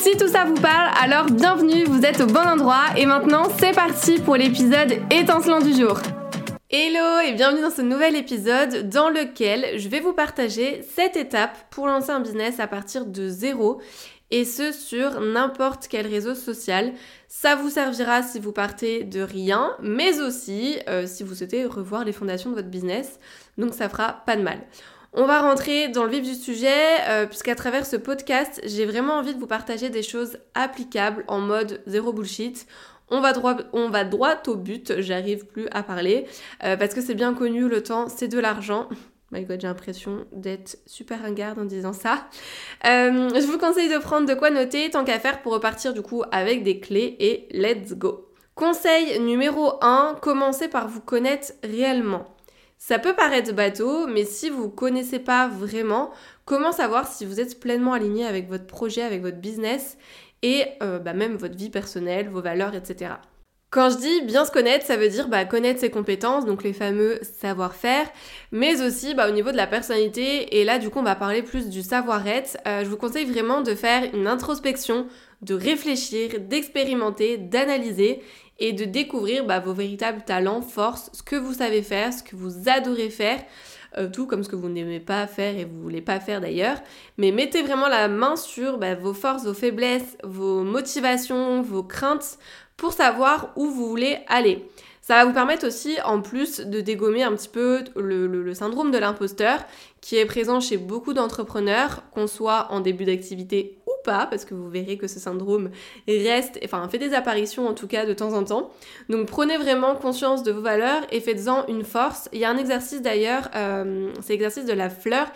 Si tout ça vous parle, alors bienvenue, vous êtes au bon endroit et maintenant c'est parti pour l'épisode étincelant du jour. Hello et bienvenue dans ce nouvel épisode dans lequel je vais vous partager cette étape pour lancer un business à partir de zéro et ce sur n'importe quel réseau social. Ça vous servira si vous partez de rien, mais aussi euh, si vous souhaitez revoir les fondations de votre business. Donc ça fera pas de mal. On va rentrer dans le vif du sujet, euh, puisqu'à travers ce podcast, j'ai vraiment envie de vous partager des choses applicables en mode zéro bullshit. On va, droit, au but, j'arrive plus à parler, euh, parce que c'est bien connu, le temps c'est de l'argent. My god, j'ai l'impression d'être super ringarde en disant ça. Euh, je vous conseille de prendre de quoi noter, tant qu'à faire pour repartir du coup avec des clés et let's go. Conseil numéro 1, commencez par vous connaître réellement. Ça peut paraître bateau, mais si vous ne connaissez pas vraiment, comment savoir si vous êtes pleinement aligné avec votre projet, avec votre business et euh, bah, même votre vie personnelle, vos valeurs, etc. Quand je dis bien se connaître, ça veut dire bah, connaître ses compétences, donc les fameux savoir-faire, mais aussi bah, au niveau de la personnalité. Et là, du coup, on va parler plus du savoir-être. Euh, je vous conseille vraiment de faire une introspection, de réfléchir, d'expérimenter, d'analyser et de découvrir bah, vos véritables talents, forces, ce que vous savez faire, ce que vous adorez faire. Euh, tout comme ce que vous n'aimez pas faire et vous voulez pas faire d'ailleurs. Mais mettez vraiment la main sur bah, vos forces, vos faiblesses, vos motivations, vos craintes pour savoir où vous voulez aller. Ça va vous permettre aussi, en plus, de dégommer un petit peu le, syndrome de l'imposteur qui est présent chez beaucoup d'entrepreneurs, qu'on soit en début d'activité ou pas, parce que vous verrez que ce syndrome reste, enfin fait des apparitions en tout cas de temps en temps. Donc prenez vraiment conscience de vos valeurs et faites-en une force. Il y a un exercice d'ailleurs, euh, c'est l'exercice de la fleur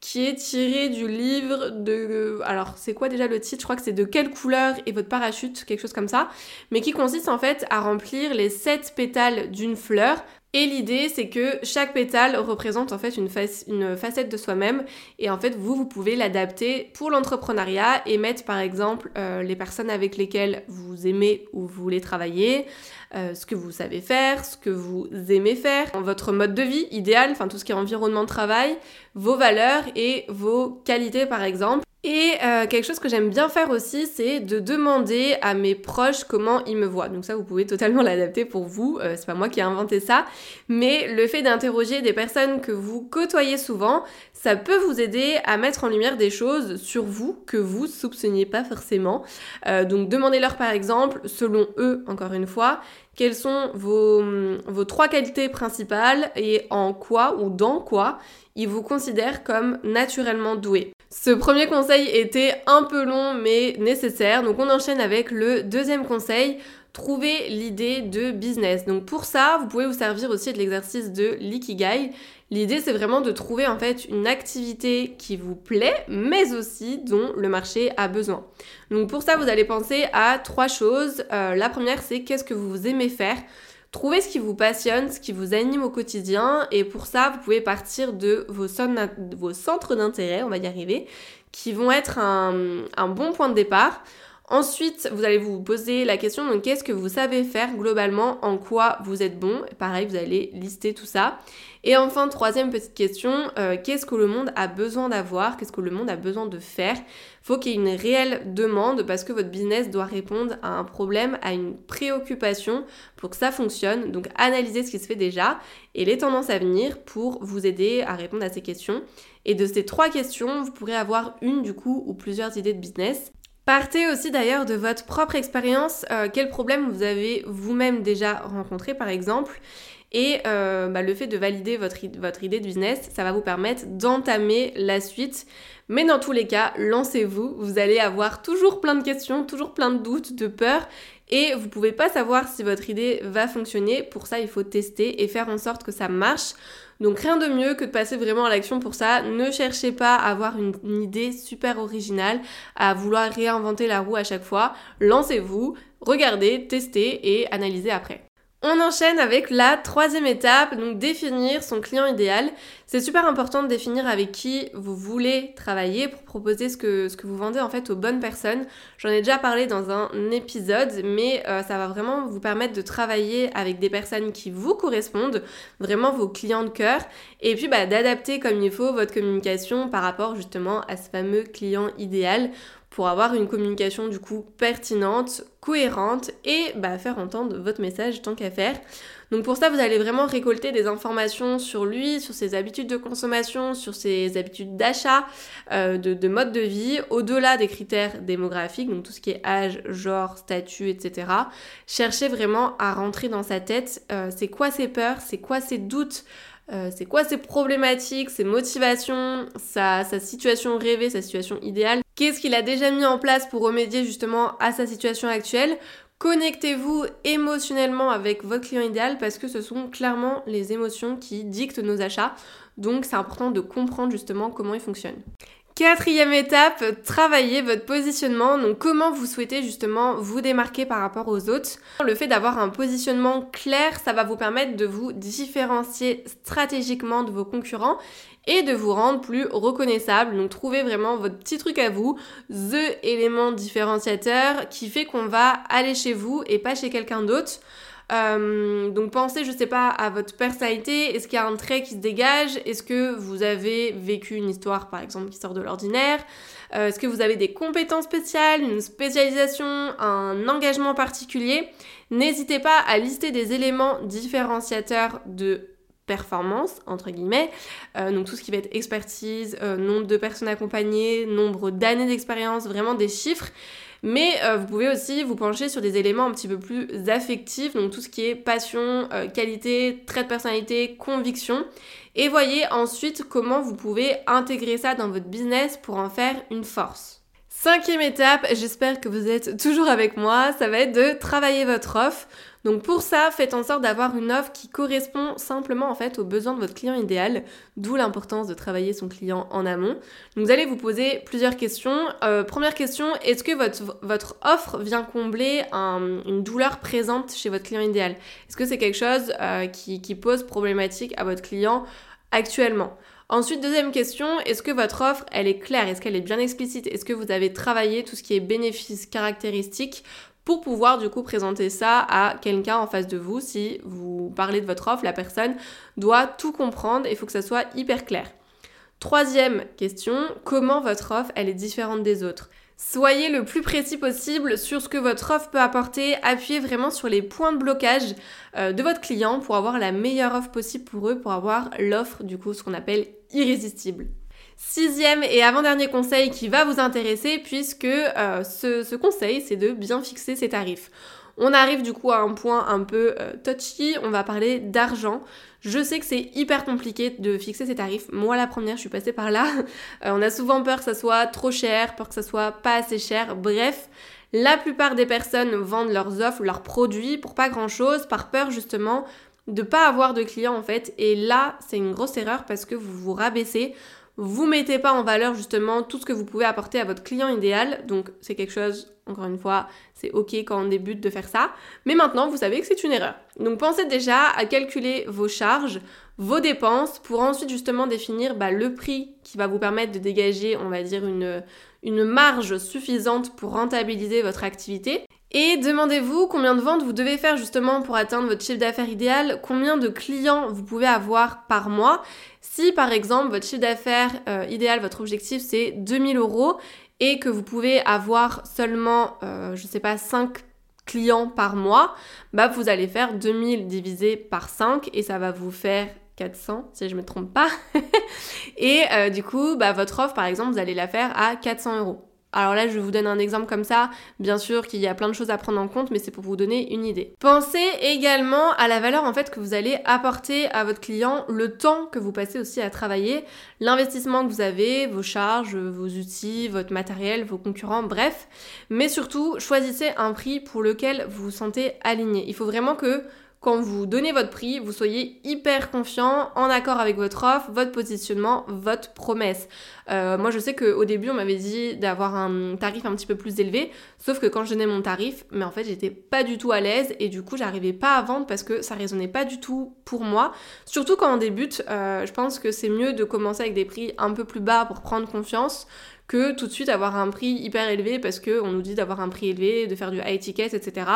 qui est tiré du livre de... Alors c'est quoi déjà le titre? Je crois que c'est de quelle couleur est votre parachute, quelque chose comme ça. Mais qui consiste en fait à remplir les sept pétales d'une fleur et l'idée, c'est que chaque pétale représente en fait une, facette de soi-même. Et en fait, vous, vous pouvez l'adapter pour l'entrepreneuriat et mettre par exemple euh, les personnes avec lesquelles vous aimez ou vous voulez travailler, euh, ce que vous savez faire, ce que vous aimez faire, votre mode de vie idéal, enfin tout ce qui est environnement de travail, vos valeurs et vos qualités par exemple. Et euh, quelque chose que j'aime bien faire aussi, c'est de demander à mes proches comment ils me voient. Donc ça, vous pouvez totalement l'adapter pour vous. Euh, c'est pas moi qui ai inventé ça, mais le fait d'interroger des personnes que vous côtoyez souvent, ça peut vous aider à mettre en lumière des choses sur vous que vous soupçonniez pas forcément. Euh, donc demandez-leur par exemple, selon eux, encore une fois, quelles sont vos, vos trois qualités principales et en quoi ou dans quoi ils vous considèrent comme naturellement doué. Ce premier conseil était un peu long mais nécessaire, donc on enchaîne avec le deuxième conseil, trouver l'idée de business. Donc pour ça, vous pouvez vous servir aussi de l'exercice de l'ikigai. L'idée c'est vraiment de trouver en fait une activité qui vous plaît mais aussi dont le marché a besoin. Donc pour ça, vous allez penser à trois choses. Euh, la première c'est qu'est-ce que vous aimez faire? Trouvez ce qui vous passionne, ce qui vous anime au quotidien et pour ça, vous pouvez partir de vos, centres d'intérêt, on va y arriver, qui vont être un, bon point de départ. Ensuite, vous allez vous poser la question donc qu'est-ce que vous savez faire globalement, en quoi vous êtes bon? Pareil, vous allez lister tout ça. Et enfin, troisième petite question, euh, qu'est-ce que le monde a besoin d'avoir? Qu'est-ce que le monde a besoin de faire? Faut qu'il y ait une réelle demande parce que votre business doit répondre à un problème, à une préoccupation pour que ça fonctionne. Donc analysez ce qui se fait déjà et les tendances à venir pour vous aider à répondre à ces questions. Et de ces trois questions, vous pourrez avoir une du coup ou plusieurs idées de business. Partez aussi d'ailleurs de votre propre expérience, euh, quel problème vous avez vous-même déjà rencontré par exemple. Et euh, bah, le fait de valider votre, idée de business, ça va vous permettre d'entamer la suite. Mais dans tous les cas, lancez-vous. Vous allez avoir toujours plein de questions, toujours plein de doutes, de peurs. Et vous pouvez pas savoir si votre idée va fonctionner. Pour ça, il faut tester et faire en sorte que ça marche. Donc rien de mieux que de passer vraiment à l'action pour ça. Ne cherchez pas à avoir une, une idée super originale, à vouloir réinventer la roue à chaque fois. Lancez-vous, regardez, testez et analysez après. On enchaîne avec la troisième étape, donc définir son client idéal. C'est super important de définir avec qui vous voulez travailler pour proposer ce que, ce que vous vendez en fait aux bonnes personnes. J'en ai déjà parlé dans un épisode, mais euh, ça va vraiment vous permettre de travailler avec des personnes qui vous correspondent, vraiment vos clients de cœur, et puis bah, d'adapter comme il faut votre communication par rapport justement à ce fameux client idéal pour avoir une communication du coup pertinente, cohérente et bah, faire entendre votre message tant qu'à faire. Donc pour ça, vous allez vraiment récolter des informations sur lui, sur ses habitudes de consommation, sur ses habitudes d'achat, euh, de, mode de vie, au-delà des critères démographiques, donc tout ce qui est âge, genre, statut, etc. Cherchez vraiment à rentrer dans sa tête, euh, c'est quoi ses peurs, c'est quoi ses doutes, euh, c'est quoi ses problématiques, ses motivations, sa, situation rêvée, sa situation idéale. Qu'est-ce qu'il a déjà mis en place pour remédier justement à sa situation actuelle Connectez-vous émotionnellement avec votre client idéal parce que ce sont clairement les émotions qui dictent nos achats. Donc c'est important de comprendre justement comment ils fonctionnent. Quatrième étape, travailler votre positionnement. Donc comment vous souhaitez justement vous démarquer par rapport aux autres. Le fait d'avoir un positionnement clair, ça va vous permettre de vous différencier stratégiquement de vos concurrents et de vous rendre plus reconnaissable. Donc trouvez vraiment votre petit truc à vous, the élément différenciateur qui fait qu'on va aller chez vous et pas chez quelqu'un d'autre. Euh, donc pensez, je sais pas, à votre personnalité. Est-ce qu'il y a un trait qui se dégage? Est-ce que vous avez vécu une histoire, par exemple, qui sort de l'ordinaire? Euh, Est-ce que vous avez des compétences spéciales, une spécialisation, un engagement particulier? N'hésitez pas à lister des éléments différenciateurs de performance, entre guillemets, euh, donc tout ce qui va être expertise, nombre de personnes accompagnées, nombre d'années d'expérience, vraiment des chiffres. Mais euh, vous pouvez aussi vous pencher sur des éléments un petit peu plus affectifs, donc tout ce qui est passion, euh, qualité, trait de personnalité, conviction. Et voyez ensuite comment vous pouvez intégrer ça dans votre business pour en faire une force. Cinquième étape, j'espère que vous êtes toujours avec moi, ça va être de travailler votre offre. Donc pour ça, faites en sorte d'avoir une offre qui correspond simplement en fait aux besoins de votre client idéal, d'où l'importance de travailler son client en amont. Donc vous allez vous poser plusieurs questions. Euh, première question, est-ce que votre, votre offre vient combler une douleur présente chez votre client idéal? Est-ce que c'est quelque chose euh, qui, qui pose problématique à votre client actuellement? Ensuite, deuxième question, est-ce que votre offre, elle est claire? Est-ce qu'elle est bien explicite? Est-ce que vous avez travaillé tout ce qui est bénéfices, caractéristiques pour pouvoir du coup présenter ça à quelqu'un en face de vous. Si vous parlez de votre offre, la personne doit tout comprendre et il faut que ça soit hyper clair. Troisième question, comment votre offre elle est différente des autres? Soyez le plus précis possible sur ce que votre offre peut apporter, appuyez vraiment sur les points de blocage euh, de votre client pour avoir la meilleure offre possible pour eux, pour avoir l'offre du coup ce qu'on appelle irrésistible. Sixième et avant-dernier conseil qui va vous intéresser puisque euh, ce, conseil c'est de bien fixer ses tarifs. On arrive du coup à un point un peu euh, touchy, on va parler d'argent. Je sais que c'est hyper compliqué de fixer ses tarifs. Moi la première, je suis passée par là. Euh, on a souvent peur que ça soit trop cher, peur que ça soit pas assez cher. Bref, la plupart des personnes vendent leurs offres, leurs produits pour pas grand-chose par peur justement de pas avoir de clients en fait. Et là, c'est une grosse erreur parce que vous vous rabaissez vous mettez pas en valeur justement tout ce que vous pouvez apporter à votre client idéal. Donc c'est quelque chose, encore une fois, c'est ok quand on débute de faire ça. Mais maintenant, vous savez que c'est une erreur. Donc pensez déjà à calculer vos charges, vos dépenses, pour ensuite justement définir bah, le prix qui va vous permettre de dégager, on va dire, une, une marge suffisante pour rentabiliser votre activité. Et demandez-vous combien de ventes vous devez faire justement pour atteindre votre chiffre d'affaires idéal, combien de clients vous pouvez avoir par mois. Si par exemple votre chiffre d'affaires euh, idéal, votre objectif c'est 2000 euros et que vous pouvez avoir seulement, euh, je sais pas, 5 clients par mois, bah vous allez faire 2000 divisé par 5 et ça va vous faire 400 si je me trompe pas. et euh, du coup, bah, votre offre par exemple, vous allez la faire à 400 euros. Alors là, je vous donne un exemple comme ça. Bien sûr qu'il y a plein de choses à prendre en compte, mais c'est pour vous donner une idée. Pensez également à la valeur en fait que vous allez apporter à votre client, le temps que vous passez aussi à travailler, l'investissement que vous avez, vos charges, vos outils, votre matériel, vos concurrents, bref. Mais surtout, choisissez un prix pour lequel vous vous sentez aligné. Il faut vraiment que quand vous donnez votre prix, vous soyez hyper confiant, en accord avec votre offre, votre positionnement, votre promesse. Euh, moi, je sais qu'au début, on m'avait dit d'avoir un tarif un petit peu plus élevé, sauf que quand je donnais mon tarif, mais en fait, j'étais pas du tout à l'aise et du coup, j'arrivais pas à vendre parce que ça résonnait pas du tout pour moi. Surtout quand on débute, euh, je pense que c'est mieux de commencer avec des prix un peu plus bas pour prendre confiance que tout de suite avoir un prix hyper élevé parce qu'on nous dit d'avoir un prix élevé, de faire du high ticket, etc.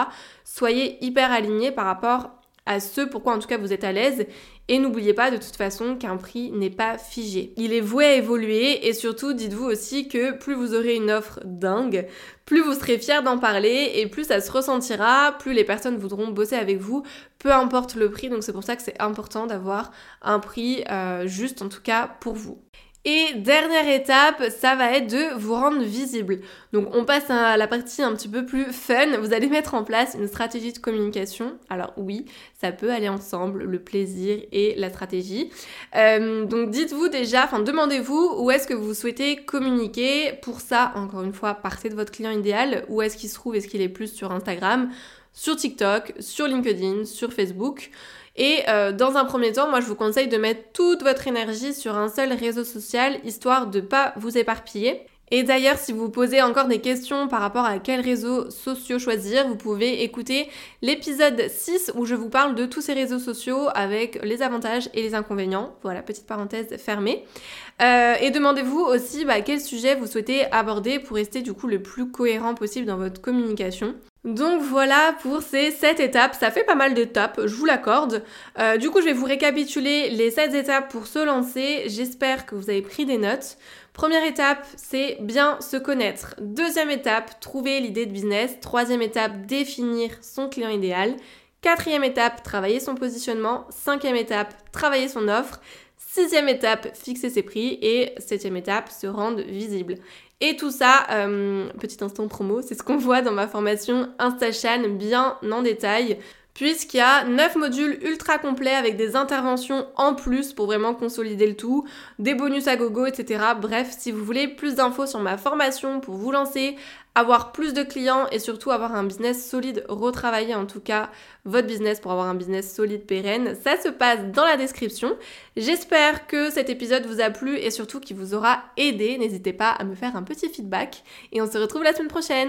Soyez hyper alignés par rapport à ce pourquoi en tout cas vous êtes à l'aise et n'oubliez pas de toute façon qu'un prix n'est pas figé. Il est voué à évoluer et surtout dites-vous aussi que plus vous aurez une offre dingue, plus vous serez fier d'en parler et plus ça se ressentira, plus les personnes voudront bosser avec vous, peu importe le prix. Donc c'est pour ça que c'est important d'avoir un prix euh, juste en tout cas pour vous. Et dernière étape, ça va être de vous rendre visible. Donc on passe à la partie un petit peu plus fun. Vous allez mettre en place une stratégie de communication. Alors oui, ça peut aller ensemble, le plaisir et la stratégie. Euh, donc dites-vous déjà, enfin demandez-vous où est-ce que vous souhaitez communiquer. Pour ça, encore une fois, partez de votre client idéal. Où est-ce qu'il se trouve? Est-ce qu'il est plus sur Instagram sur TikTok, sur LinkedIn, sur Facebook? Et euh, dans un premier temps, moi je vous conseille de mettre toute votre énergie sur un seul réseau social, histoire de pas vous éparpiller. Et d'ailleurs, si vous posez encore des questions par rapport à quels réseaux sociaux choisir, vous pouvez écouter l'épisode 6 où je vous parle de tous ces réseaux sociaux avec les avantages et les inconvénients. Voilà, petite parenthèse fermée. Euh, et demandez-vous aussi bah, quel sujet vous souhaitez aborder pour rester du coup le plus cohérent possible dans votre communication. Donc voilà pour ces 7 étapes, ça fait pas mal d'étapes, je vous l'accorde. Euh, du coup je vais vous récapituler les 7 étapes pour se lancer, j'espère que vous avez pris des notes. Première étape, c'est bien se connaître. Deuxième étape, trouver l'idée de business. Troisième étape, définir son client idéal. Quatrième étape, travailler son positionnement. Cinquième étape, travailler son offre. Sixième étape, fixer ses prix. Et septième étape, se rendre visible. Et tout ça, euh, petit instant promo, c'est ce qu'on voit dans ma formation InstaChan bien en détail puisqu'il y a 9 modules ultra complets avec des interventions en plus pour vraiment consolider le tout, des bonus à gogo, etc. Bref, si vous voulez plus d'infos sur ma formation pour vous lancer, avoir plus de clients et surtout avoir un business solide, retravailler en tout cas votre business pour avoir un business solide pérenne, ça se passe dans la description. J'espère que cet épisode vous a plu et surtout qu'il vous aura aidé. N'hésitez pas à me faire un petit feedback et on se retrouve la semaine prochaine.